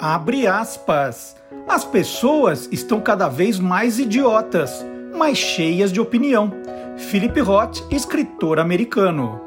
Abre aspas. As pessoas estão cada vez mais idiotas, mas cheias de opinião. Philip Roth, escritor americano.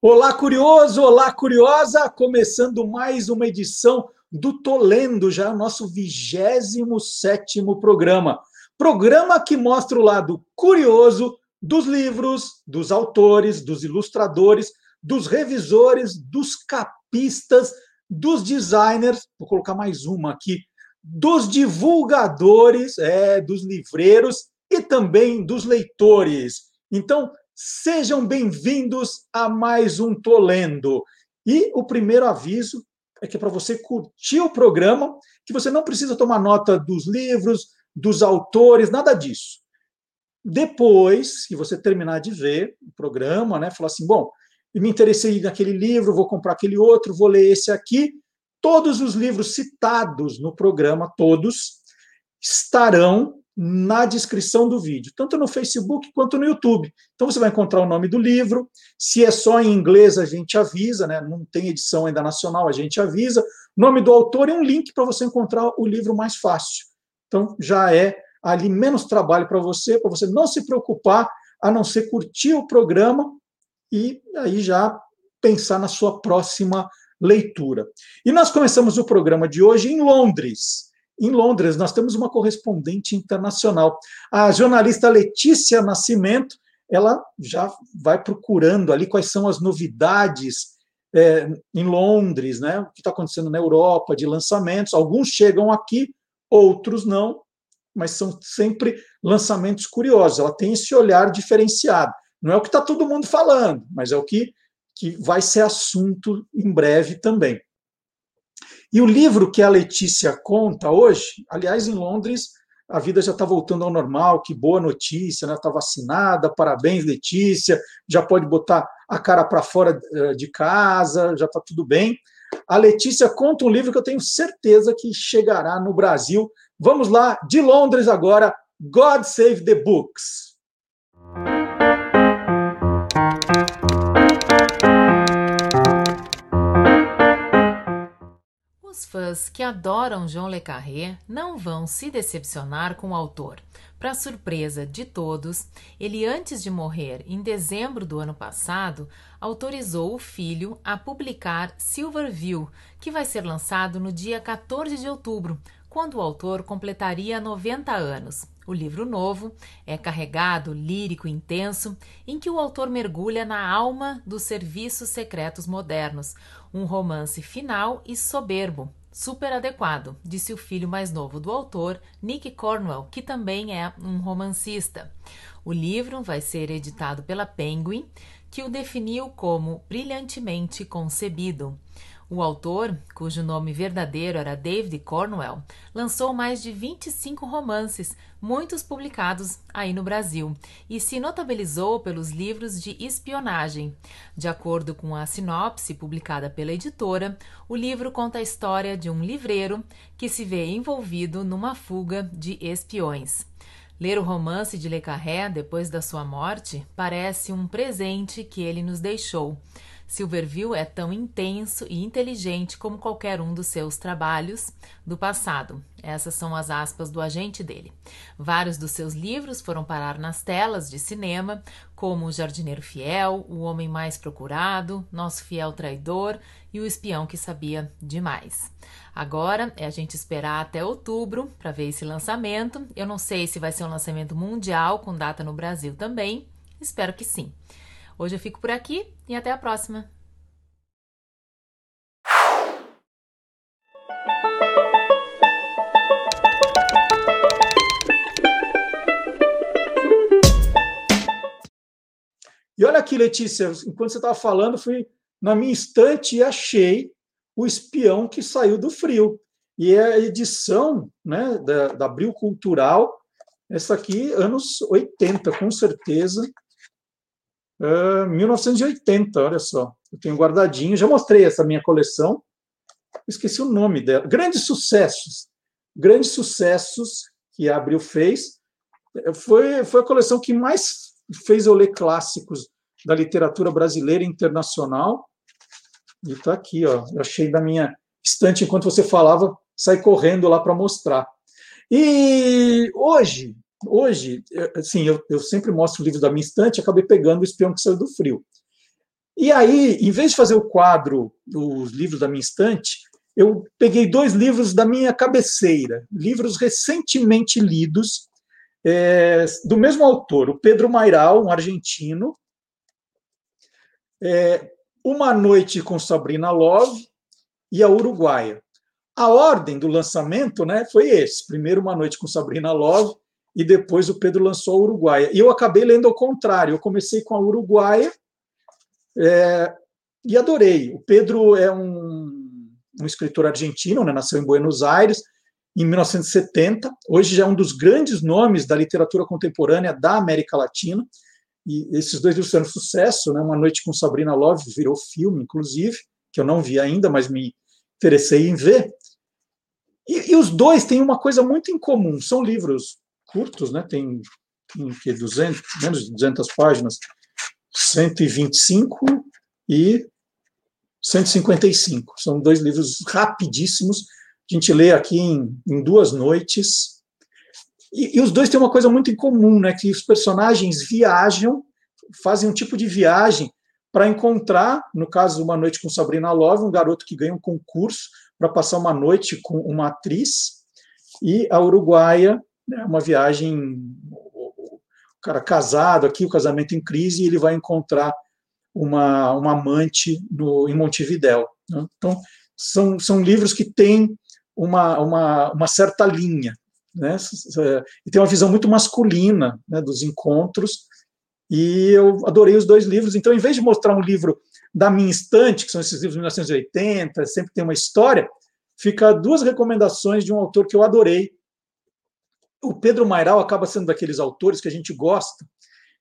Olá, curioso! Olá, curiosa! Começando mais uma edição do Tolendo, já é o nosso 27 programa. Programa que mostra o lado curioso dos livros, dos autores, dos ilustradores, dos revisores, dos capistas, dos designers, vou colocar mais uma aqui, dos divulgadores, é, dos livreiros e também dos leitores. Então, sejam bem-vindos a mais um Tolendo. E o primeiro aviso é que é para você curtir o programa, que você não precisa tomar nota dos livros, dos autores, nada disso. Depois que você terminar de ver o programa, né, falar assim, bom, me interessei naquele livro, vou comprar aquele outro, vou ler esse aqui. Todos os livros citados no programa, todos, estarão na descrição do vídeo, tanto no Facebook quanto no YouTube. Então você vai encontrar o nome do livro. Se é só em inglês, a gente avisa, né? Não tem edição ainda nacional, a gente avisa. Nome do autor e um link para você encontrar o livro mais fácil. Então, já é ali menos trabalho para você, para você não se preocupar, a não ser curtir o programa e aí já pensar na sua próxima leitura. E nós começamos o programa de hoje em Londres. Em Londres, nós temos uma correspondente internacional. A jornalista Letícia Nascimento, ela já vai procurando ali quais são as novidades é, em Londres, né? o que está acontecendo na Europa de lançamentos. Alguns chegam aqui, outros não, mas são sempre lançamentos curiosos. Ela tem esse olhar diferenciado. Não é o que está todo mundo falando, mas é o que, que vai ser assunto em breve também. E o livro que a Letícia conta hoje, aliás, em Londres, a vida já está voltando ao normal, que boa notícia, né? Está vacinada, parabéns, Letícia, já pode botar a cara para fora eh, de casa, já está tudo bem. A Letícia conta um livro que eu tenho certeza que chegará no Brasil. Vamos lá, de Londres agora, God Save the Books. Fãs que adoram João Le Carré não vão se decepcionar com o autor. Para surpresa de todos, ele, antes de morrer em dezembro do ano passado, autorizou o filho a publicar Silverview, que vai ser lançado no dia 14 de outubro, quando o autor completaria 90 anos. O livro novo é carregado, lírico intenso, em que o autor mergulha na alma dos serviços secretos modernos, um romance final e soberbo, super adequado, disse o filho mais novo do autor, Nick Cornwell, que também é um romancista. O livro vai ser editado pela Penguin, que o definiu como brilhantemente concebido. O autor, cujo nome verdadeiro era David Cornwell, lançou mais de 25 romances, muitos publicados aí no Brasil, e se notabilizou pelos livros de espionagem. De acordo com a sinopse publicada pela editora, o livro conta a história de um livreiro que se vê envolvido numa fuga de espiões. Ler o romance de Le Carré depois da sua morte parece um presente que ele nos deixou. Silverview é tão intenso e inteligente como qualquer um dos seus trabalhos do passado. Essas são as aspas do agente dele. Vários dos seus livros foram parar nas telas de cinema, como O Jardineiro Fiel, O Homem Mais Procurado, Nosso Fiel Traidor e O Espião que Sabia Demais. Agora é a gente esperar até outubro para ver esse lançamento. Eu não sei se vai ser um lançamento mundial com data no Brasil também. Espero que sim. Hoje eu fico por aqui e até a próxima! E olha aqui, Letícia, enquanto você estava falando, fui na minha estante e achei o espião que saiu do frio. E é a edição né, da, da Abril Cultural, essa aqui, anos 80, com certeza. Uh, 1980, olha só. Eu tenho guardadinho, já mostrei essa minha coleção. Esqueci o nome dela. Grandes sucessos. Grandes sucessos que a Abril fez. Foi, foi a coleção que mais fez eu ler clássicos da literatura brasileira e internacional. E está aqui, ó. Eu achei da minha estante enquanto você falava, sai correndo lá para mostrar. E hoje, hoje, assim, eu, eu sempre mostro o livro da minha estante, acabei pegando o Espião que Saiu do Frio. E aí, em vez de fazer o quadro dos livros da minha estante, eu peguei dois livros da minha cabeceira, livros recentemente lidos, é, do mesmo autor, o Pedro Mairal, um argentino, é, Uma Noite com Sabrina Love e A Uruguaia. A ordem do lançamento né, foi esse: primeiro Uma Noite com Sabrina Love e depois o Pedro lançou a Uruguaia. E eu acabei lendo ao contrário, eu comecei com a Uruguaia é, e adorei. O Pedro é um, um escritor argentino, né, nasceu em Buenos Aires em 1970. Hoje já é um dos grandes nomes da literatura contemporânea da América Latina. E esses dois livros fizeram sucesso. Né? Uma Noite com Sabrina Love virou filme, inclusive, que eu não vi ainda, mas me interessei em ver. E, e os dois têm uma coisa muito em comum. São livros curtos, né? tem, que, 200, menos de 200 páginas, 125 e 155. São dois livros rapidíssimos. A gente lê aqui em, em duas noites. E, e, os dois têm uma coisa muito em comum, né? Que os personagens viajam, fazem um tipo de viagem para encontrar, no caso, uma noite com Sabrina Love, um garoto que ganha um concurso para passar uma noite com uma atriz, e a Uruguaia, né, uma viagem o cara casado aqui, o casamento em crise, e ele vai encontrar uma, uma amante no, em Montevidéu. Né? Então, são, são livros que têm uma, uma, uma certa linha, né? e tem uma visão muito masculina né, dos encontros, e eu adorei os dois livros. Então, em vez de mostrar um livro da minha estante, que são esses livros de 1980, sempre tem uma história, fica duas recomendações de um autor que eu adorei, o Pedro Mairal acaba sendo daqueles autores que a gente gosta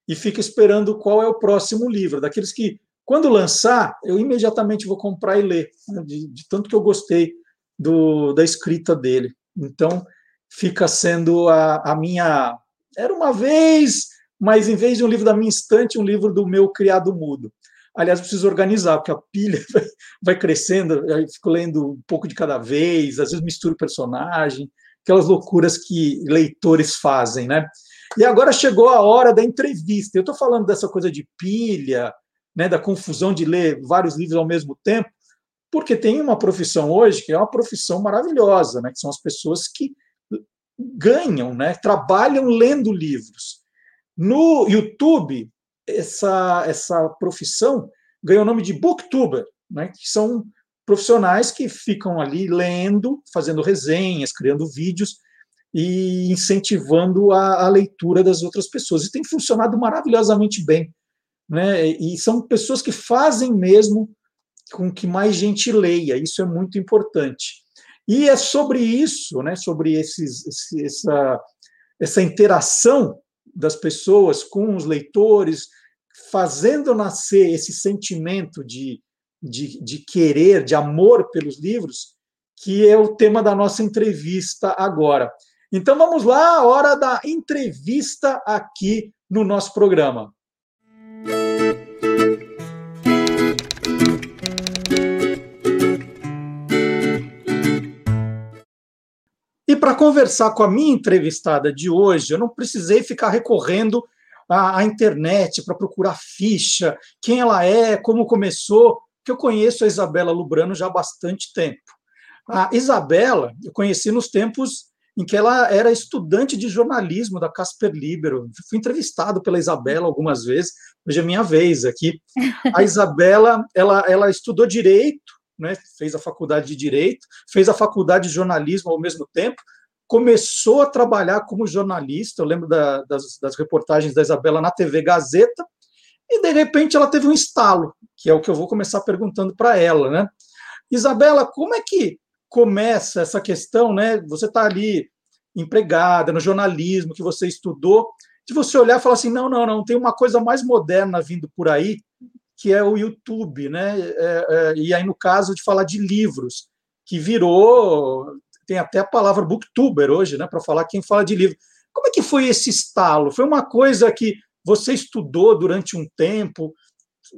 e fica esperando qual é o próximo livro, daqueles que, quando lançar, eu imediatamente vou comprar e ler, né, de, de, tanto que eu gostei do, da escrita dele. Então, fica sendo a, a minha. Era uma vez, mas em vez de um livro da minha estante, um livro do meu criado mudo. Aliás, preciso organizar, porque a pilha vai, vai crescendo, eu fico lendo um pouco de cada vez, às vezes misturo personagem aquelas loucuras que leitores fazem, né? E agora chegou a hora da entrevista. Eu estou falando dessa coisa de pilha, né, da confusão de ler vários livros ao mesmo tempo, porque tem uma profissão hoje que é uma profissão maravilhosa, né, que são as pessoas que ganham, né, trabalham lendo livros. No YouTube, essa, essa profissão ganhou o nome de booktuber, né, que são profissionais que ficam ali lendo, fazendo resenhas, criando vídeos e incentivando a, a leitura das outras pessoas. E tem funcionado maravilhosamente bem. Né? E são pessoas que fazem mesmo com que mais gente leia, isso é muito importante. E é sobre isso, né, sobre esses, esse, essa, essa interação das pessoas com os leitores, fazendo nascer esse sentimento de, de, de querer, de amor pelos livros, que é o tema da nossa entrevista agora. Então vamos lá, hora da entrevista aqui no nosso programa. E para conversar com a minha entrevistada de hoje, eu não precisei ficar recorrendo à, internet para procurar ficha, quem ela é, como começou que eu conheço a Isabela Lubrano já há bastante tempo. A Isabela, eu conheci nos tempos em que ela era estudante de jornalismo da Casper Libero. Fui entrevistado pela Isabela algumas vezes, hoje é minha vez aqui. A Isabela, ela, ela estudou direito, né, fez a faculdade de direito, fez a faculdade de jornalismo ao mesmo tempo, começou a trabalhar como jornalista. Eu lembro da, das, das reportagens da Isabela na TV Gazeta, e de repente ela teve um estalo, que é o que eu vou começar perguntando para ela, né? Isabela, como é que começa essa questão, né? Você está ali empregada no jornalismo que você estudou, de você olhar e falar assim, não, não, não, tem uma coisa mais moderna vindo por aí, que é o YouTube, né? É, é, e aí, no caso de falar de livros, que virou, tem até a palavra booktuber hoje, né? Para falar quem fala de livro. Como é que foi esse estalo? Foi uma coisa que você estudou durante um tempo?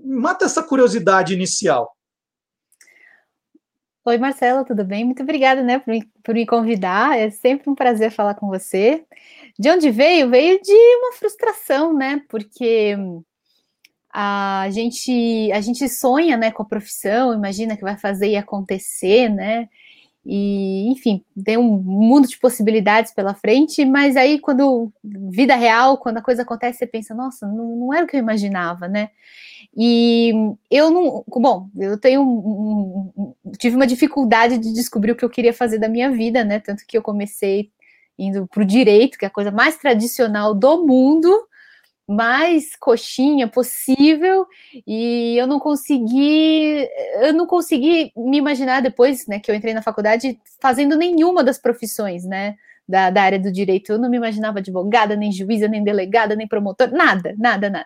Mata essa curiosidade inicial. Oi, Marcelo, tudo bem? Muito obrigada, né, por por me convidar. É sempre um prazer falar com você. De onde veio? Veio de uma frustração, né? Porque a gente a gente sonha, né, com a profissão, imagina que vai fazer e acontecer, né? E, enfim, tem um mundo de possibilidades pela frente, mas aí quando vida real, quando a coisa acontece, você pensa, nossa, não, não era o que eu imaginava, né? E eu não, bom, eu tenho um, um, tive uma dificuldade de descobrir o que eu queria fazer da minha vida, né? Tanto que eu comecei indo para o direito, que é a coisa mais tradicional do mundo, mais coxinha possível e eu não consegui eu não consegui me imaginar depois né que eu entrei na faculdade fazendo nenhuma das profissões né da, da área do direito. Eu não me imaginava advogada nem juíza nem delegada nem promotor nada nada nada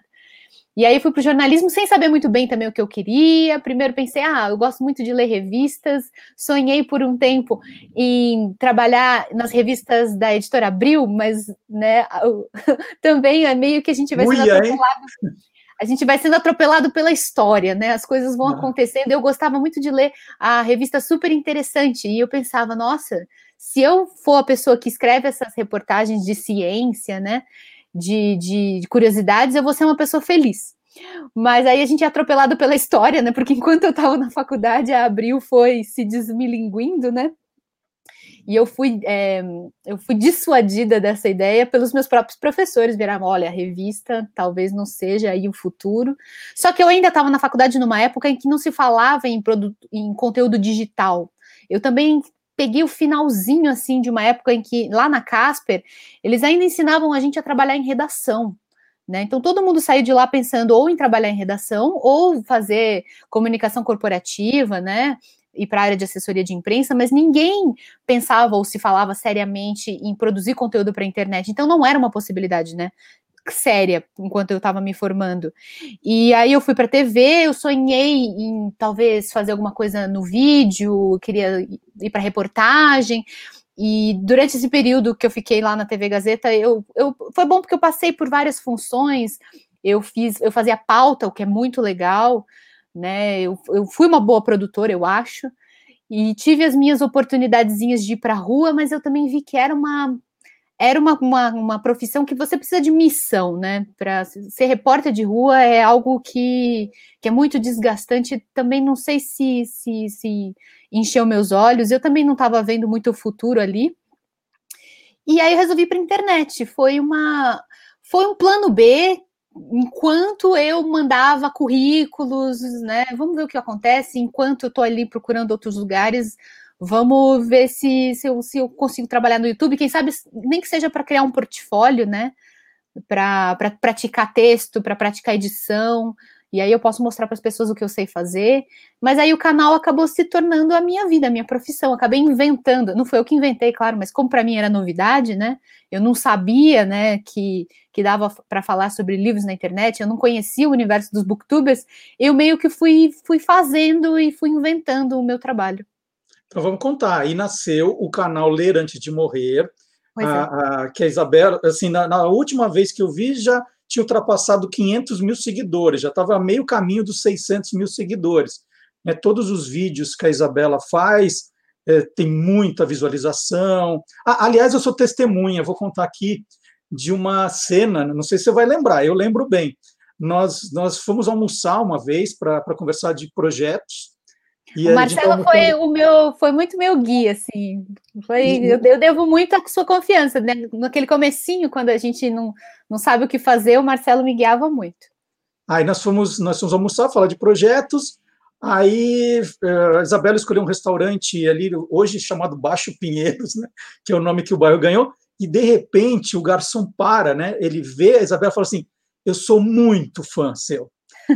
e aí fui para o jornalismo sem saber muito bem também o que eu queria. Primeiro pensei, ah, eu gosto muito de ler revistas. Sonhei por um tempo em trabalhar nas revistas da editora Abril, mas né, também é meio que a gente vai sendo atropelado. A gente vai sendo atropelado pela história, né? As coisas vão acontecendo. Eu gostava muito de ler a revista super interessante e eu pensava, nossa, se eu for a pessoa que escreve essas reportagens de ciência, né? De, de curiosidades, eu vou ser uma pessoa feliz. Mas aí a gente é atropelado pela história, né? Porque enquanto eu estava na faculdade, a Abril foi se desmilinguindo, né? E eu fui, é, eu fui dissuadida dessa ideia pelos meus próprios professores. Viraram, olha, a revista talvez não seja aí o futuro. Só que eu ainda estava na faculdade numa época em que não se falava em, produto, em conteúdo digital. Eu também peguei o finalzinho assim de uma época em que lá na Casper eles ainda ensinavam a gente a trabalhar em redação. Né? Então todo mundo saiu de lá pensando ou em trabalhar em redação ou fazer comunicação corporativa, né? Ir para a área de assessoria de imprensa, mas ninguém pensava ou se falava seriamente em produzir conteúdo para a internet. Então não era uma possibilidade, né? Séria enquanto eu estava me formando. E aí eu fui para TV, eu sonhei em talvez fazer alguma coisa no vídeo, queria ir para reportagem. E durante esse período que eu fiquei lá na TV Gazeta, eu, eu foi bom porque eu passei por várias funções. Eu fiz, eu fazia pauta, o que é muito legal, né? Eu, eu fui uma boa produtora, eu acho. E tive as minhas oportunidadezinhas de ir para a rua, mas eu também vi que era uma era uma, uma, uma, profissão que você precisa de missão, né? Para ser repórter de rua é algo que, que é muito desgastante. Também não sei se, se, se encheu meus olhos. Eu também não estava vendo muito o futuro ali. E aí eu resolvi para a internet. Foi uma foi um plano B. Enquanto eu mandava currículos, né? Vamos ver o que acontece. Enquanto eu estou ali procurando outros lugares, Vamos ver se, se, eu, se eu consigo trabalhar no YouTube, quem sabe nem que seja para criar um portfólio, né? Para pra praticar texto, para praticar edição, e aí eu posso mostrar para as pessoas o que eu sei fazer. Mas aí o canal acabou se tornando a minha vida, a minha profissão. Acabei inventando. Não foi eu que inventei, claro, mas como para mim era novidade, né? Eu não sabia, né, que, que dava para falar sobre livros na internet. Eu não conhecia o universo dos booktubers. Eu meio que fui, fui fazendo e fui inventando o meu trabalho. Então vamos contar. Aí nasceu o canal Ler Antes de Morrer, a, é. a, que a Isabela, assim, na, na, última vez que eu vi, já tinha ultrapassado 500 mil seguidores, já estava meio caminho dos 600 mil seguidores. Né, todos os vídeos que a Isabela faz é, tem muita visualização. Ah, aliás, eu sou testemunha, vou contar aqui de uma cena, não sei se você vai lembrar, eu lembro bem. Nós, nós fomos almoçar uma vez para conversar de projetos, e o Marcelo foi o meu, foi muito meu guia, assim. Foi, eu, eu, devo muito à sua confiança, né? Naquele comecinho, quando a gente não, não sabe o que fazer, o Marcelo me guiava muito. Aí nós fomos, nós fomos almoçar, falar de projetos. Aí eh, a Isabela escolheu um restaurante ali, hoje chamado Baixo Pinheiros, né? Que é o nome que o bairro ganhou. E de repente o garçom para, né? Ele vê a Isabela e fala assim: Eu sou muito fã seu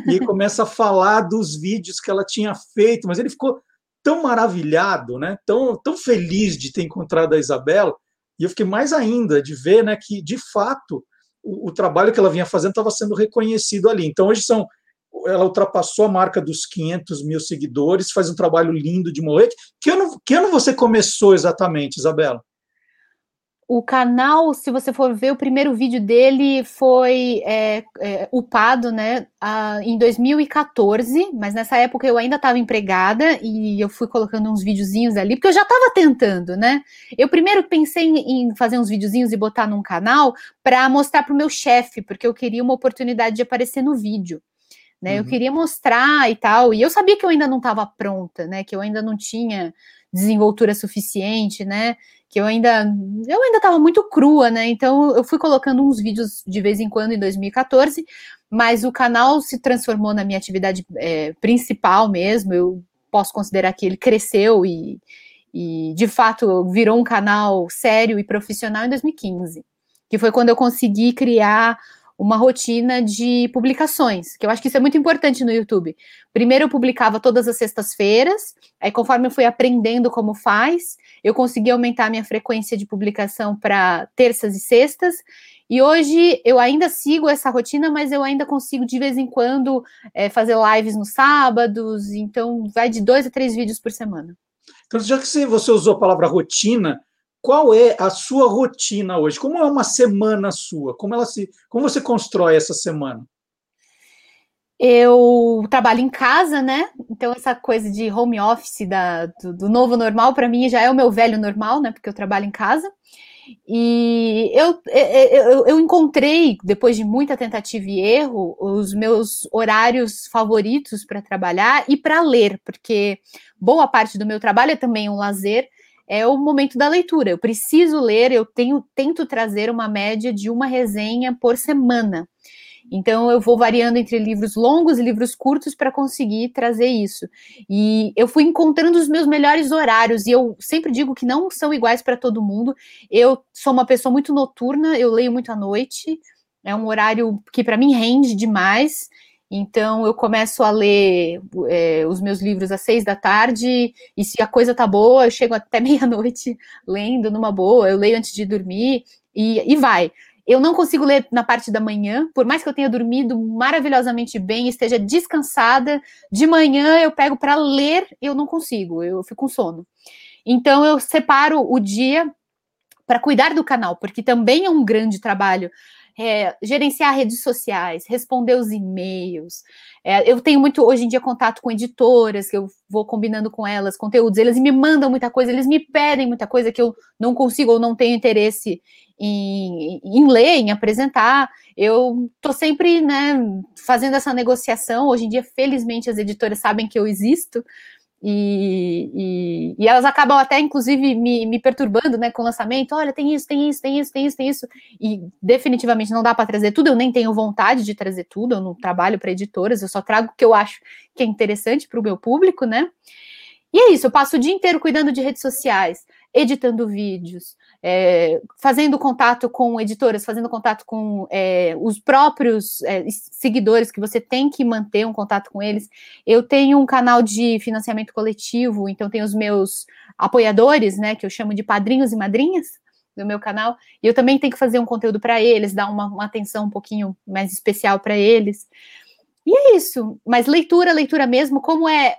e começa a falar dos vídeos que ela tinha feito, mas ele ficou tão maravilhado, né? tão, tão feliz de ter encontrado a Isabela, e eu fiquei mais ainda de ver né, que, de fato, o, o trabalho que ela vinha fazendo estava sendo reconhecido ali. Então, hoje são ela ultrapassou a marca dos 500 mil seguidores, faz um trabalho lindo de moleque. Que ano, que ano você começou exatamente, Isabela? O canal, se você for ver, o primeiro vídeo dele foi é, é, upado, né, a, em 2014, mas nessa época eu ainda estava empregada e eu fui colocando uns videozinhos ali, porque eu já estava tentando, né? Eu primeiro pensei em, em fazer uns videozinhos e botar num canal para mostrar para o meu chefe, porque eu queria uma oportunidade de aparecer no vídeo. Né, uhum. Eu queria mostrar e tal, e eu sabia que eu ainda não estava pronta, né? Que eu ainda não tinha desenvoltura suficiente, né? Que eu ainda eu ainda estava muito crua, né? Então eu fui colocando uns vídeos de vez em quando em 2014, mas o canal se transformou na minha atividade é, principal mesmo. Eu posso considerar que ele cresceu e, e de fato virou um canal sério e profissional em 2015, que foi quando eu consegui criar uma rotina de publicações, que eu acho que isso é muito importante no YouTube. Primeiro eu publicava todas as sextas-feiras, aí conforme eu fui aprendendo como faz, eu consegui aumentar a minha frequência de publicação para terças e sextas, e hoje eu ainda sigo essa rotina, mas eu ainda consigo de vez em quando é, fazer lives nos sábados, então vai de dois a três vídeos por semana. Então, já que você usou a palavra rotina, qual é a sua rotina hoje? Como é uma semana sua? Como ela se, como você constrói essa semana? Eu trabalho em casa, né? Então essa coisa de home office da, do, do novo normal para mim já é o meu velho normal, né? Porque eu trabalho em casa. E eu, eu, eu, encontrei, depois de muita tentativa e erro, os meus horários favoritos para trabalhar e para ler, porque boa parte do meu trabalho é também um lazer é o momento da leitura. Eu preciso ler, eu tenho, tento trazer uma média de uma resenha por semana. Então eu vou variando entre livros longos e livros curtos para conseguir trazer isso. E eu fui encontrando os meus melhores horários e eu sempre digo que não são iguais para todo mundo. Eu sou uma pessoa muito noturna, eu leio muito à noite. É um horário que para mim rende demais. Então eu começo a ler é, os meus livros às seis da tarde, e se a coisa tá boa, eu chego até meia-noite lendo numa boa, eu leio antes de dormir e, e vai. Eu não consigo ler na parte da manhã, por mais que eu tenha dormido maravilhosamente bem, esteja descansada, de manhã eu pego para ler, eu não consigo, eu fico com sono. Então eu separo o dia para cuidar do canal, porque também é um grande trabalho é, gerenciar redes sociais, responder os e-mails. É, eu tenho muito, hoje em dia, contato com editoras, que eu vou combinando com elas conteúdos, eles me mandam muita coisa, eles me pedem muita coisa que eu não consigo ou não tenho interesse em, em ler, em apresentar. Eu estou sempre né, fazendo essa negociação. Hoje em dia, felizmente, as editoras sabem que eu existo, e, e, e, elas acabam até, inclusive, me, me, perturbando né, com o lançamento. Olha, tem isso, tem isso, tem isso, tem isso, tem isso. E definitivamente não dá para trazer tudo. Eu nem tenho vontade de trazer tudo. Eu não trabalho para editoras, eu só trago o que eu acho que é interessante para o meu público, né? E é isso, eu passo o dia inteiro cuidando de redes sociais, editando vídeos, é, fazendo contato com editoras, fazendo contato com é, os próprios é, seguidores que você tem que manter um contato com eles. Eu tenho um canal de financiamento coletivo, então tem os meus apoiadores, né, que eu chamo de padrinhos e madrinhas do meu canal, e eu também tenho que fazer um conteúdo para eles, dar uma, uma atenção um pouquinho mais especial para eles. E é isso. Mas leitura, leitura mesmo, como é,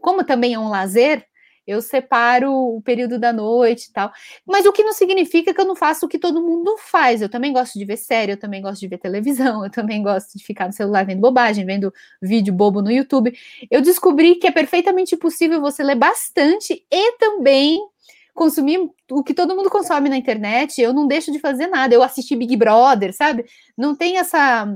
como também é um lazer, eu separo o período da noite e tal. Mas o que não significa que eu não faço o que todo mundo faz. Eu também gosto de ver série, eu também gosto de ver televisão, eu também gosto de ficar no celular vendo bobagem, vendo vídeo bobo no YouTube. Eu descobri que é perfeitamente possível você ler bastante e também consumir o que todo mundo consome na internet. Eu não deixo de fazer nada. Eu assisti Big Brother, sabe? Não tem essa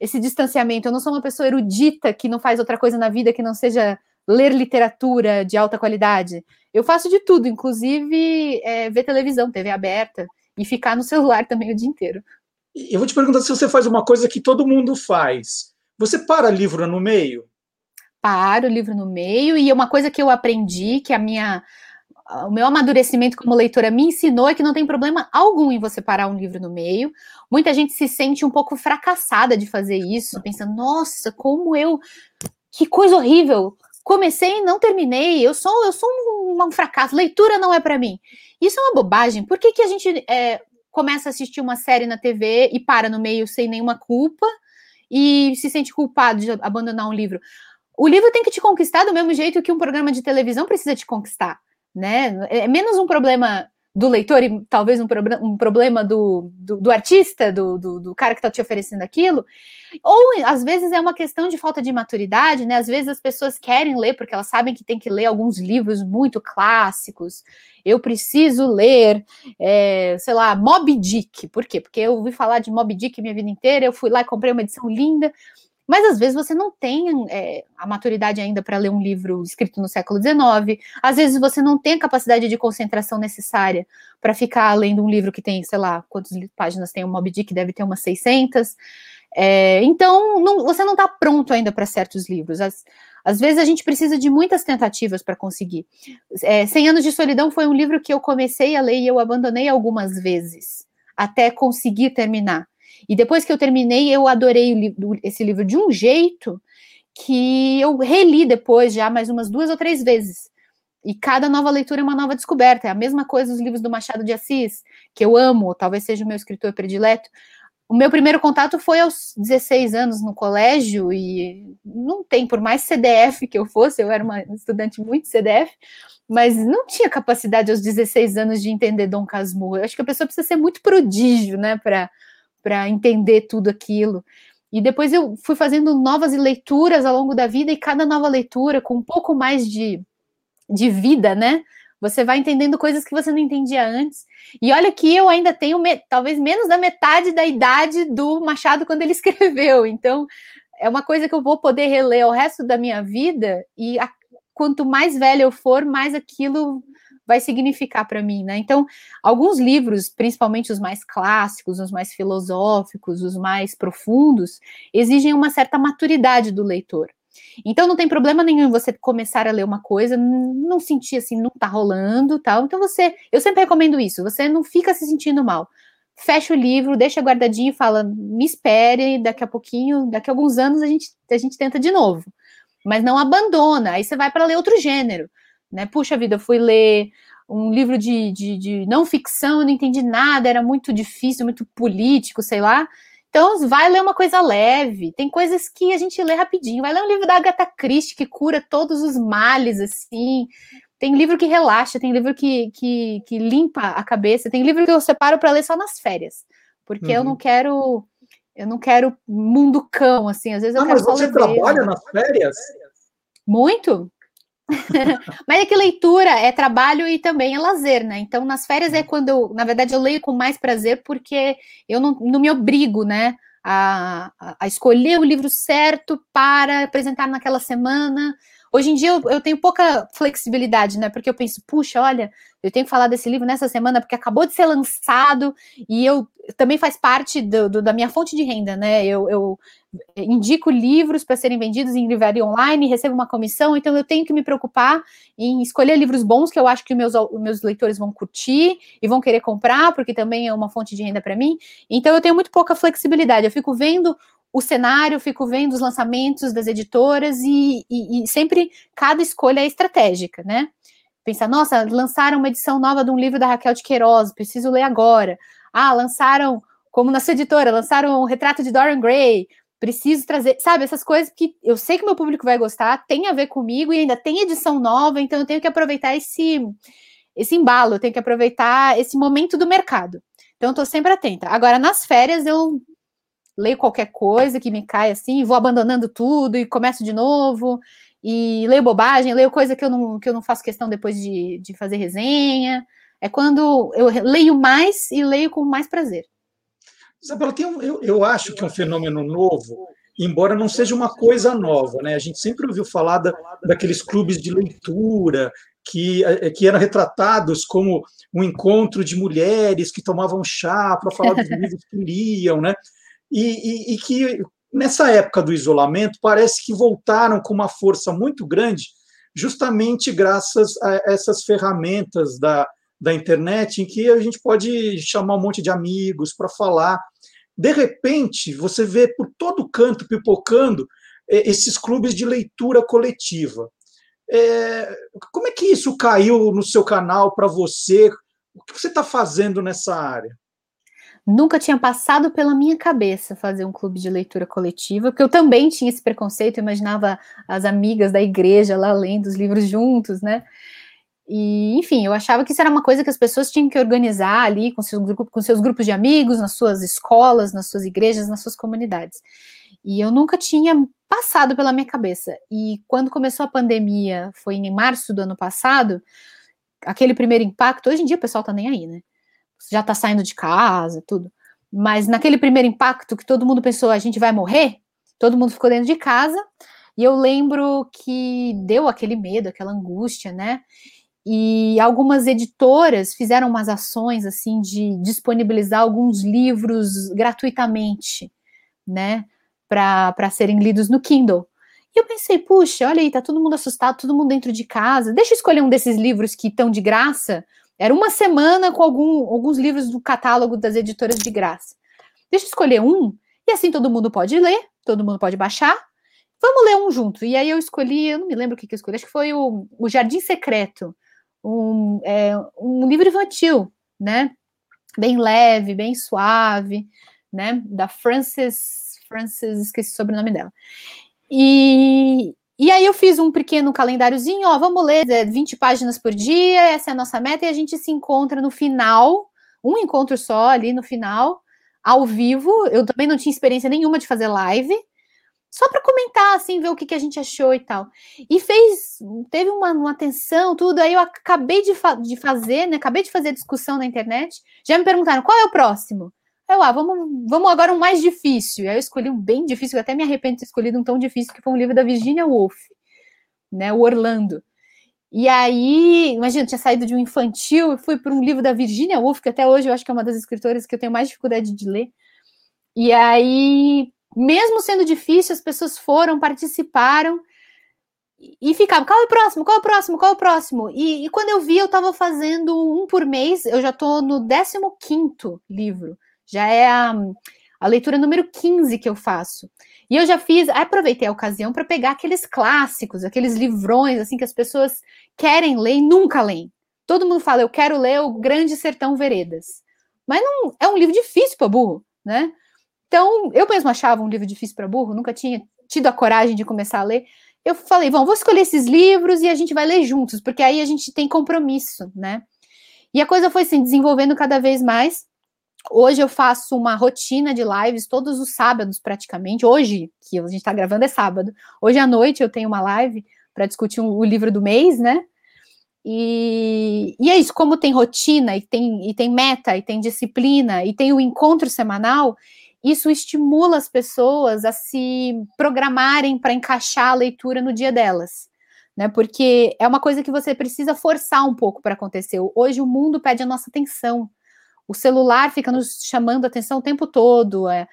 esse distanciamento. Eu não sou uma pessoa erudita que não faz outra coisa na vida que não seja ler literatura de alta qualidade. Eu faço de tudo, inclusive é, ver televisão, TV aberta, e ficar no celular também o dia inteiro. Eu vou te perguntar se você faz uma coisa que todo mundo faz. Você para livro no meio? Paro o livro no meio, e uma coisa que eu aprendi, que a minha o meu amadurecimento como leitora me ensinou é que não tem problema algum em você parar um livro no meio. Muita gente se sente um pouco fracassada de fazer isso, pensando, nossa, como eu. Que coisa horrível! Comecei e não terminei, eu sou, eu sou um, um fracasso, leitura não é para mim. Isso é uma bobagem. Por que, que a gente é, começa a assistir uma série na TV e para no meio sem nenhuma culpa e se sente culpado de abandonar um livro. O livro tem que te conquistar do mesmo jeito que um programa de televisão precisa te conquistar, né? É menos um problema do leitor e talvez um, um problema do, do, do artista, do, do, do, cara que está te oferecendo aquilo, ou às vezes é uma questão de falta de maturidade, né? Às vezes as pessoas querem ler porque elas sabem que tem que ler alguns livros muito clássicos. Eu preciso ler, é, sei lá, Moby Dick. Por quê? Porque eu ouvi falar de Moby Dick minha vida inteira, eu fui lá e comprei uma edição linda. Mas às vezes você não tem é, a maturidade ainda para ler um livro escrito no século XIX, às vezes você não tem a capacidade de concentração necessária para ficar lendo um livro que tem, sei lá, quantas páginas tem o Moby Dick, deve ter umas 600. É, então, não, você não está pronto ainda para certos livros. Às, às, vezes a gente precisa de muitas tentativas para conseguir. É, Cem Anos de Solidão foi um livro que eu comecei a ler e eu abandonei algumas vezes, até conseguir terminar. E depois que eu terminei, eu adorei esse livro de um jeito que eu reli depois já mais umas duas ou três vezes. E cada nova leitura é uma nova descoberta. É a mesma coisa os livros do Machado de Assis, que eu amo, talvez seja o meu escritor predileto. O meu primeiro contato foi aos 16 anos no colégio, e não tem, por mais CDF que eu fosse, eu era uma estudante muito CDF, mas não tinha capacidade aos 16 anos de entender Dom Casmurro. Eu acho que a pessoa precisa ser muito prodígio, né, para para entender tudo aquilo. E depois eu fui fazendo novas leituras ao longo da vida, e cada nova leitura, com um pouco mais de, de vida, né? Você vai entendendo coisas que você não entendia antes. E olha que eu ainda tenho me, talvez menos da metade da idade do Machado quando ele escreveu. Então, é uma coisa que eu vou poder reler o resto da minha vida, e a, quanto mais velha eu for, mais aquilo vai significar para mim, né? Então, alguns livros, principalmente os mais clássicos, os mais filosóficos, os mais profundos, exigem uma certa maturidade do leitor. Então não tem problema nenhum você começar a ler uma coisa, não sentir assim, não tá rolando, tal. Então você, eu sempre recomendo isso, você não fica se sentindo mal. Fecha o livro, deixa guardadinho e fala: "Me espere, daqui a pouquinho, daqui a alguns anos a gente a gente tenta de novo". Mas não abandona. Aí você vai para ler outro gênero né? Puxa vida, eu fui ler um livro de, de, de, não ficção, eu não entendi nada, era muito difícil, muito político, sei lá. Então, vai ler uma coisa leve. Tem coisas que a gente lê rapidinho. Vai ler um livro da Agatha Christie que cura todos os males, assim. Tem livro que relaxa, tem livro que, que, que limpa a cabeça, tem livro que eu separo para ler só nas férias, porque uhum. eu não quero eu não quero mundo cão, assim. Às vezes eu ah, quero mas você trabalha nas férias? Muito. Mas é que leitura é trabalho e também é lazer, né? Então, nas férias é quando eu, na verdade, eu leio com mais prazer, porque eu não, não me obrigo, né? A, a, escolher o livro certo para apresentar naquela semana. Hoje em dia eu, eu, tenho pouca flexibilidade, né? Porque eu penso, puxa, olha, eu tenho que falar desse livro nessa semana porque acabou de ser lançado e eu também faz parte do, do, da minha fonte de renda, né? Eu, eu indico livros para serem vendidos em livraria online, recebo uma comissão, então eu tenho que me preocupar em escolher livros bons que eu acho que meus, meus leitores vão curtir e vão querer comprar, porque também é uma fonte de renda para mim. Então eu tenho muito pouca flexibilidade. Eu fico vendo o cenário, fico vendo os lançamentos das editoras e, e, e sempre cada escolha é estratégica, né? Pensar, nossa, lançaram uma edição nova de um livro da Raquel de Queiroz, preciso ler agora. Ah, lançaram, como na sua editora, lançaram o retrato de Dorian Gray, preciso trazer, sabe, essas coisas que eu sei que meu público vai gostar, tem a ver comigo e ainda tem edição nova, então eu tenho que aproveitar esse esse embalo, eu tenho que aproveitar esse momento do mercado. Então eu tô sempre atenta. Agora nas férias eu leio qualquer coisa que me cai assim, vou abandonando tudo e começo de novo, e leio bobagem, leio coisa que eu não, que eu não faço questão depois de, de fazer resenha. É quando eu leio mais e leio com mais prazer. Isabela, tem um, eu, eu acho que é um fenômeno novo, embora não seja uma coisa nova, né? A gente sempre ouviu falar da, daqueles clubes de leitura que, eh, que eram retratados como um encontro de mulheres que tomavam chá para falar dos livros que liam, né? E, e, e, que nessa época do isolamento parece que voltaram com uma força muito grande, justamente graças a essas ferramentas da, da internet, em que a gente pode chamar um monte de amigos para falar. De repente, você vê por todo canto pipocando é, esses clubes de leitura coletiva. É, como é que isso caiu no seu canal para você? O que você está fazendo nessa área? Nunca tinha passado pela minha cabeça fazer um clube de leitura coletiva, porque eu também tinha esse preconceito, eu imaginava as amigas da igreja lá lendo os livros juntos, né? E, enfim, eu achava que isso era uma coisa que as pessoas tinham que organizar ali com, seu grupo, com seus grupos de amigos, nas suas escolas, nas suas igrejas, nas suas comunidades. E eu nunca tinha passado pela minha cabeça. E quando começou a pandemia, foi em março do ano passado, aquele primeiro impacto, hoje em dia o pessoal tá nem aí, né? Já tá saindo de casa, tudo. Mas naquele primeiro impacto que todo mundo pensou, a gente vai morrer, todo mundo ficou dentro de casa. E eu lembro que deu aquele medo, aquela angústia, né? E algumas editoras fizeram umas ações assim de disponibilizar alguns livros gratuitamente, né, para serem lidos no Kindle. E eu pensei, puxa, olha aí, tá todo mundo assustado, todo mundo dentro de casa. Deixa eu escolher um desses livros que estão de graça. Era uma semana com algum, alguns livros do catálogo das editoras de graça. Deixa eu escolher um, e assim todo mundo pode ler, todo mundo pode baixar. Vamos ler um junto. E aí eu escolhi, eu não me lembro o que, que eu escolhi, acho que foi o, o Jardim Secreto, um, é, um livro infantil, né? Bem leve, bem suave, né? Da Frances, Frances, esqueci o sobrenome dela. E, e aí eu fiz um pequeno calendáriozinho, ó, vamos ler 20 páginas por dia, essa é a nossa meta, e a gente se encontra no final, um encontro só ali no final, ao vivo. Eu também não tinha experiência nenhuma de fazer live, só para comentar, assim, ver o que, que a gente achou e tal. E fez, teve uma, uma atenção, tudo. Aí eu acabei de, fa de fazer, né? Acabei de fazer a discussão na internet. Já me perguntaram qual é o próximo. Eu, ah, vamos, vamos agora um mais difícil. E aí eu escolhi um bem difícil, eu até me arrependo de ter escolhido um tão difícil, que foi um livro da Virginia Woolf, né? O Orlando. E aí, imagina, tinha saído de um infantil e fui para um livro da Virginia Woolf, que até hoje eu acho que é uma das escritoras que eu tenho mais dificuldade de ler. E aí mesmo sendo difícil, as pessoas foram, participaram e ficavam, qual é o próximo, qual é o próximo, qual é o próximo? E, e quando eu vi, eu estava fazendo um por mês, eu já estou no 15 livro, já é a, a leitura número 15 que eu faço. E eu já fiz, aproveitei a ocasião para pegar aqueles clássicos, aqueles livrões assim que as pessoas querem ler e nunca leem. Todo mundo fala, eu quero ler o Grande Sertão Veredas. Mas não é um livro difícil para burro, né? Então, eu mesmo achava um livro difícil para burro, nunca tinha tido a coragem de começar a ler. Eu falei, vamos, vou escolher esses livros e a gente vai ler juntos, porque aí a gente tem compromisso, né? E a coisa foi se assim, desenvolvendo cada vez mais. Hoje eu faço uma rotina de lives todos os sábados, praticamente. Hoje, que a gente está gravando, é sábado. Hoje à noite eu tenho uma live para discutir um, o livro do mês, né? E, e, é isso, como tem rotina, e tem, e tem meta, e tem disciplina, e tem o encontro semanal, isso estimula as pessoas a se programarem para encaixar a leitura no dia delas. Né, porque é uma coisa que você precisa forçar um pouco para acontecer. Hoje o mundo pede a nossa atenção. O celular fica nos chamando a atenção o tempo todo. É,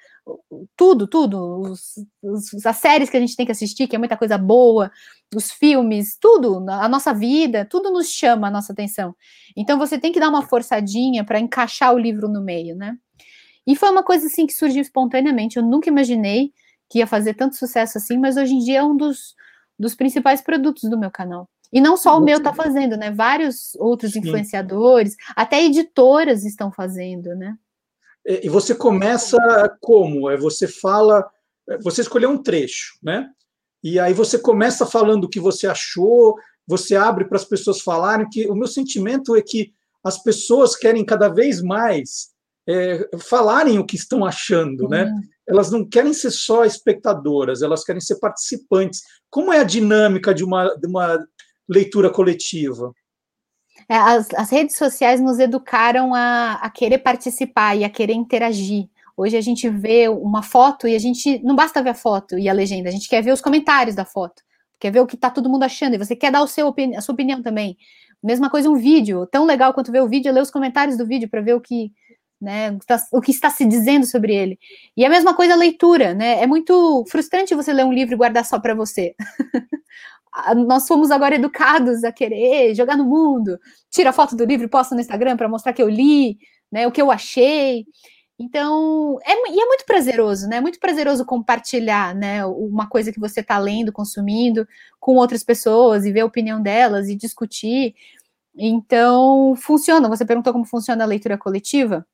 tudo, tudo. Os, os, as séries que a gente tem que assistir, que é muita coisa boa, os filmes, tudo, a nossa vida, tudo nos chama a nossa atenção. Então você tem que dar uma forçadinha para encaixar o livro no meio, né? E foi uma coisa assim que surgiu espontaneamente. Eu nunca imaginei que ia fazer tanto sucesso assim, mas hoje em dia é um dos, dos principais produtos do meu canal. E não só o meu está fazendo, né? Vários outros Sim. influenciadores, até editoras estão fazendo, né? E você começa como? É você fala, você escolheu um trecho, né? E aí você começa falando o que você achou, você abre para as pessoas falarem que o meu sentimento é que as pessoas querem cada vez mais é, falarem o que estão achando, né? Elas não querem ser só espectadoras, elas querem ser participantes. Como é a dinâmica de uma, de uma leitura coletiva? É, as, as, redes sociais nos educaram a, a querer participar e a querer interagir. Hoje a gente vê uma foto e a gente não basta ver a foto e a legenda, a gente quer ver os comentários da foto, quer ver o que está todo mundo achando e você quer dar o seu, a sua opinião também. Mesma coisa um vídeo, tão legal quanto ver o vídeo, é ler os comentários do vídeo para ver o que né? O que está se dizendo sobre ele. E a mesma coisa a leitura, né? É muito frustrante você ler um livro e guardar só para você. Nós fomos agora educados a querer jogar no mundo, tira foto do livro posta no Instagram para mostrar que eu li, né? O que eu achei. Então, é, e é muito prazeroso, né? É muito prazeroso compartilhar, né? Uma coisa que você está lendo, consumindo com outras pessoas e ver a opinião delas e discutir. Então, funciona. Você perguntou como funciona a leitura coletiva?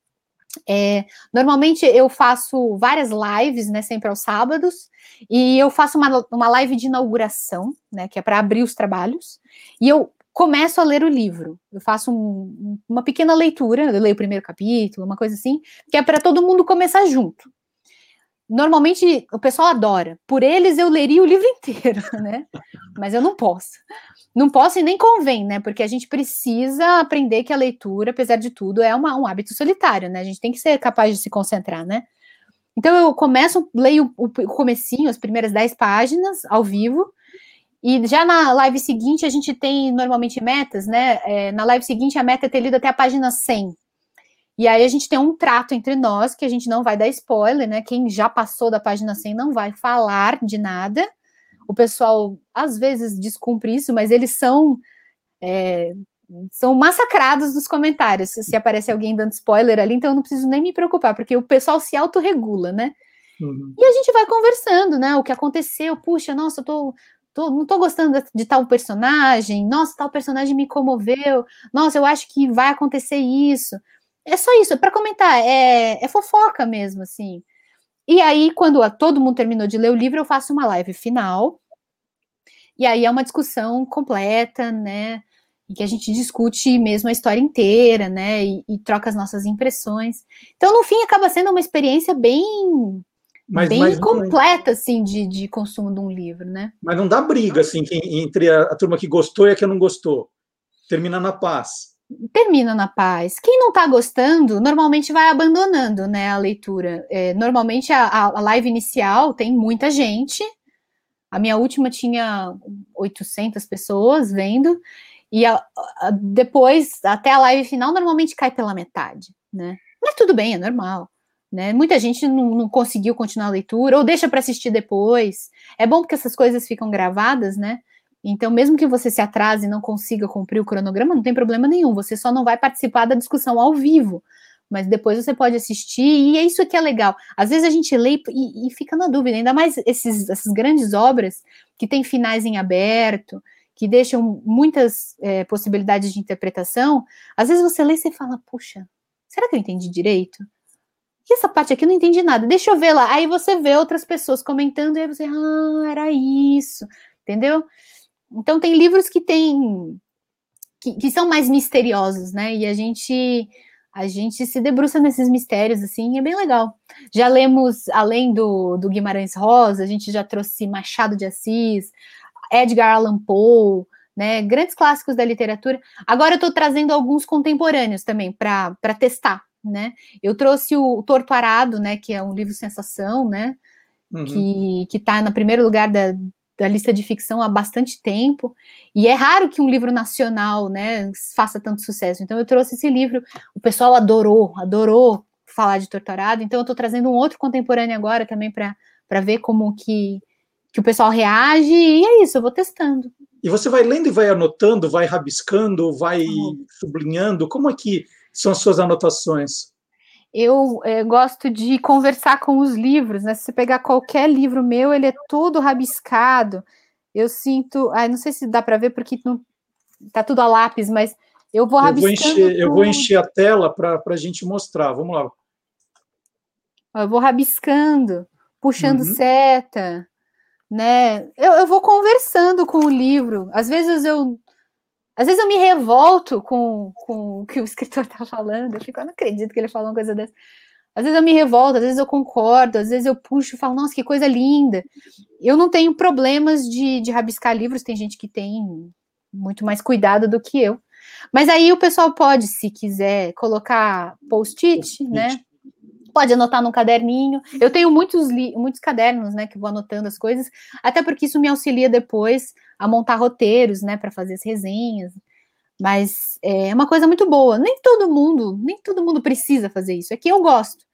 É, normalmente eu faço várias lives, né, sempre aos sábados, e eu faço uma, uma live de inauguração, né, que é para abrir os trabalhos, e eu começo a ler o livro. Eu faço um, uma pequena leitura, eu leio o primeiro capítulo, uma coisa assim, que é para todo mundo começar junto. Normalmente o pessoal adora. Por eles eu leria o livro inteiro, né? Mas eu não posso. Não posso e nem convém, né? Porque a gente precisa aprender que a leitura, apesar de tudo, é uma, um hábito solitário, né? A gente tem que ser capaz de se concentrar, né? Então eu começo, leio o, comecinho, as primeiras dez páginas ao vivo, e já na live seguinte a gente tem normalmente metas, né? É, na live seguinte a meta é ter lido até a página 100. E aí a gente tem um trato entre nós, que a gente não vai dar spoiler, né? Quem já passou da página 100 não vai falar de nada. O pessoal, às vezes, descumpre isso, mas eles são... É, são massacrados nos comentários se aparece alguém dando spoiler ali, então eu não preciso nem me preocupar, porque o pessoal se autorregula, né? Uhum. E a gente vai conversando, né? O que aconteceu, puxa, nossa, eu tô, tô, não tô gostando de, tal personagem, nossa, tal personagem me comoveu, nossa, eu acho que vai acontecer isso. É só isso, para comentar, é, é fofoca mesmo, assim. E aí, quando todo mundo terminou de ler o livro, eu faço uma live final. E aí é uma discussão completa, né? Em que a gente discute mesmo a história inteira, né? E, e troca as nossas impressões. Então, no fim, acaba sendo uma experiência bem mas, bem mas completa, não... assim, de, de consumo de um livro, né? Mas não dá briga, assim, entre a, a turma que gostou e a que não gostou. Termina na paz termina na paz. Quem não está gostando, normalmente vai abandonando, né, a leitura. É, normalmente a, a, live inicial tem muita gente. A minha última tinha 800 pessoas vendo e a, depois até a live final normalmente cai pela metade, né? Mas tudo bem, é normal. Né? Muita gente não, não conseguiu continuar a leitura ou deixa para assistir depois. É bom porque essas coisas ficam gravadas, né? Então, mesmo que você se atrase e não consiga cumprir o cronograma, não tem problema nenhum, você só não vai participar da discussão ao vivo, mas depois você pode assistir, e é isso que é legal. Às vezes a gente lê e, e fica na dúvida, ainda mais esses, essas grandes obras que têm finais em aberto, que deixam muitas é, possibilidades de interpretação, às vezes você lê e você fala, puxa, será que eu entendi direito? E essa parte aqui eu não entendi nada, deixa eu ver lá. Aí você vê outras pessoas comentando, e aí você, ah, era isso, entendeu? Então tem livros que tem que, que, são mais misteriosos, né? E a gente a gente se debruça nesses mistérios assim, é bem legal. Já lemos além do, do Guimarães Rosa, a gente já trouxe Machado de Assis, Edgar Allan Poe, né? Grandes clássicos da literatura. Agora eu estou trazendo alguns contemporâneos também para testar, né? Eu trouxe o Torto Arado, né? Que é um livro sensação, né? Uhum. Que, que tá no primeiro lugar da, da lista de ficção há bastante tempo, e é raro que um livro nacional, né, faça tanto sucesso. Então eu trouxe esse livro, o pessoal adorou, adorou falar de Torturado, então eu estou trazendo um outro contemporâneo agora também para ver como que, que o pessoal reage, e é isso, eu vou testando. E você vai lendo e vai anotando, vai rabiscando, vai uhum. sublinhando, como é que são as suas anotações? Eu é, gosto de conversar com os livros, né? Se você pegar qualquer livro meu, ele é todo rabiscado. Eu sinto, ah, não sei se dá para ver porque não tá tudo a lápis, mas eu vou rabiscando. Eu vou encher, eu vou encher a tela para a gente mostrar. Vamos lá. Eu vou rabiscando, puxando uhum. seta, né? Eu, eu vou conversando com o livro. Às vezes eu às vezes eu me revolto com, com o que o escritor está falando. Eu fico, eu não acredito que ele falou uma coisa dessa. Às vezes eu me revolto, às vezes eu concordo, às vezes eu puxo e falo, nossa, que coisa linda. Eu não tenho problemas de, de rabiscar livros, tem gente que tem muito mais cuidado do que eu. Mas aí o pessoal pode, se quiser, colocar post-it, post né? Pode anotar num caderninho. Eu tenho muitos, muitos cadernos, né, que vou anotando as coisas, até porque isso me auxilia depois a montar roteiros, né, para fazer as resenhas. Mas é uma coisa muito boa. Nem todo mundo, nem todo mundo precisa fazer isso. É que eu gosto.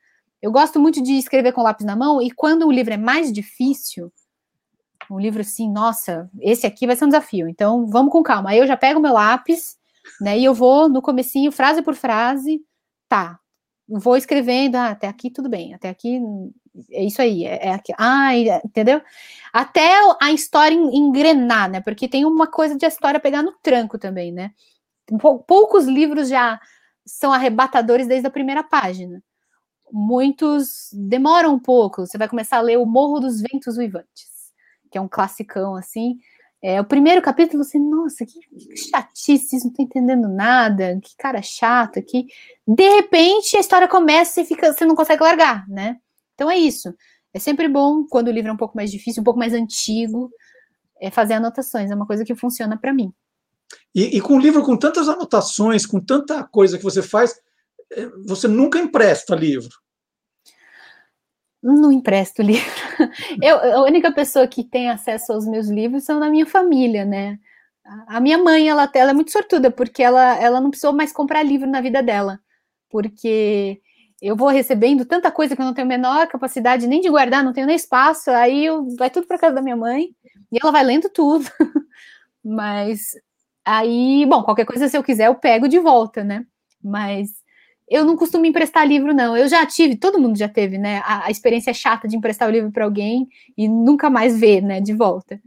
Eu gosto muito de escrever com lápis na mão e quando o livro é mais difícil, um livro assim, nossa, esse aqui vai ser um desafio. Então, vamos com calma. Aí eu já pego meu lápis, né, e eu vou no comecinho, frase por frase, tá, vou escrevendo, ah, até aqui tudo bem, até aqui é isso aí, é, é aqui, ah, entendeu? Até a história engrenar, né? Porque tem uma coisa de a história pegar no tranco também, né? Poucos livros já são arrebatadores desde a primeira página. muitos demoram um pouco. Você vai começar a ler O Morro dos Ventos Uivantes, que é um classicão assim. É, o primeiro capítulo, você, nossa, que, que chatice, não tô entendendo nada, que cara chato aqui. De repente, a história começa e fica, você não consegue largar, né? Então é isso. É sempre bom, quando o livro é um pouco mais difícil, um pouco mais antigo, é fazer anotações, é uma coisa que funciona para mim. E, e, com um livro com tantas anotações, com tanta coisa que você faz, é, você nunca empresta livro. Não empresto livro. Eu, a única pessoa que tem acesso aos meus livros são da minha família, né? A minha mãe, ela, ela é muito sortuda, porque ela, ela não precisou mais comprar livro na vida dela. Porque eu vou recebendo tanta coisa que eu não tenho a menor capacidade nem de guardar, não tenho nem espaço, aí eu, vai tudo para casa da minha mãe, e ela vai lendo tudo. Mas aí, bom, qualquer coisa, se eu quiser, eu pego de volta, né? Mas eu não costumo emprestar livro, não. Eu já tive, todo mundo já teve, né? A, a experiência chata de emprestar o livro para alguém e nunca mais ver, né? De volta.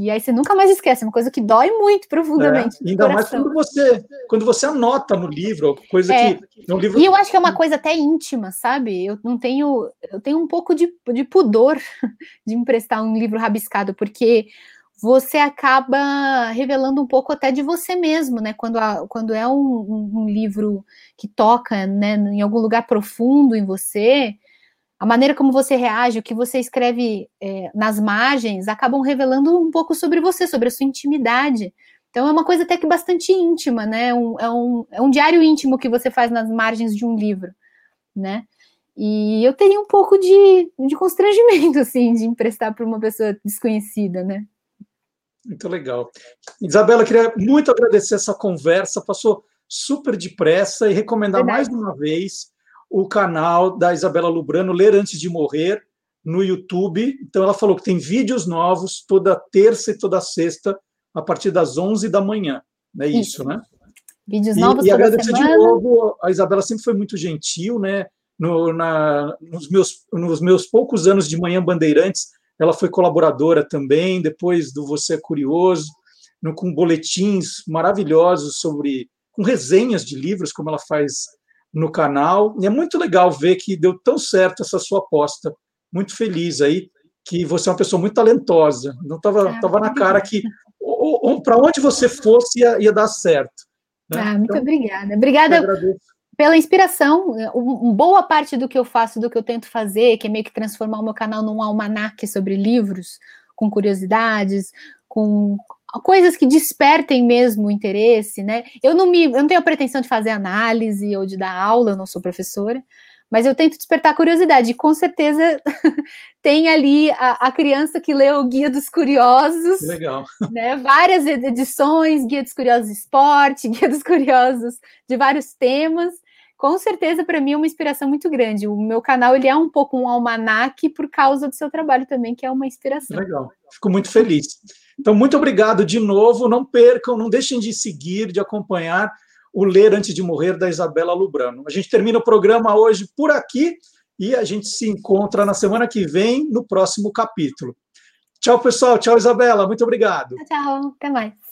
E aí você nunca mais esquece, é uma coisa que dói muito profundamente. É, ainda mais quando você, quando você anota no livro, coisa é, que. No livro... E eu acho que é uma coisa até íntima, sabe? Eu não tenho. Eu tenho um pouco de, de pudor de emprestar um livro rabiscado, porque você acaba revelando um pouco até de você mesmo, né? Quando, a, quando é um, um, livro que toca né, em algum lugar profundo em você, a maneira como você reage, o que você escreve é, nas margens, acabam revelando um pouco sobre você, sobre a sua intimidade. Então é uma coisa até que bastante íntima, né? Um, é, um, é um diário íntimo que você faz nas margens de um livro, né? E eu teria um pouco de, de constrangimento, assim, de emprestar para uma pessoa desconhecida, né? Muito legal. Isabela, queria muito agradecer essa conversa, passou super depressa e recomendar Verdade. mais uma vez o canal da Isabela Lubrano, Ler Antes de Morrer, no YouTube. Então, ela falou que tem vídeos novos toda terça e toda sexta, a partir das 11 da manhã. É isso, isso né? Vídeos novos e, e agradecer semana. de novo, a Isabela sempre foi muito gentil, né? No, na, nos, meus, nos meus poucos anos de Manhã Bandeirantes, ela foi colaboradora também, depois do Você é Curioso, no, com boletins maravilhosos sobre, com resenhas de livros, como ela faz no canal. E é muito legal ver que deu tão certo essa sua aposta. Muito feliz aí que você é uma pessoa muito talentosa. Não estava ah, tava na cara que para onde você fosse ia, ia dar certo. Né? Ah, muito então, obrigada. Obrigada pela inspiração. Um, boa parte do que eu faço, do que eu tento fazer, que é meio que transformar o meu canal num almanaque sobre livros, com curiosidades, com coisas que despertem mesmo o interesse, né? Eu não me, eu não tenho a pretensão de fazer análise ou de dar aula, eu não sou professora, mas eu tento despertar curiosidade. E com certeza tem ali a, a, criança que leu o Guia dos Curiosos. Legal. Né, várias edições, Guia dos Curiosos Esporte, Guia dos Curiosos de vários temas com certeza para mim é uma inspiração muito grande. O meu canal ele é um pouco um almanaque por causa do seu trabalho também, que é uma inspiração. Legal, fico muito feliz. Então, muito obrigado de novo. Não percam, não deixem de seguir, de acompanhar o Ler Antes de Morrer da Isabela Lubrano. A gente termina o programa hoje por aqui e a gente se encontra na semana que vem no próximo capítulo. Tchau, pessoal. Tchau, Isabela. Muito obrigado. Tchau, tchau. Até mais.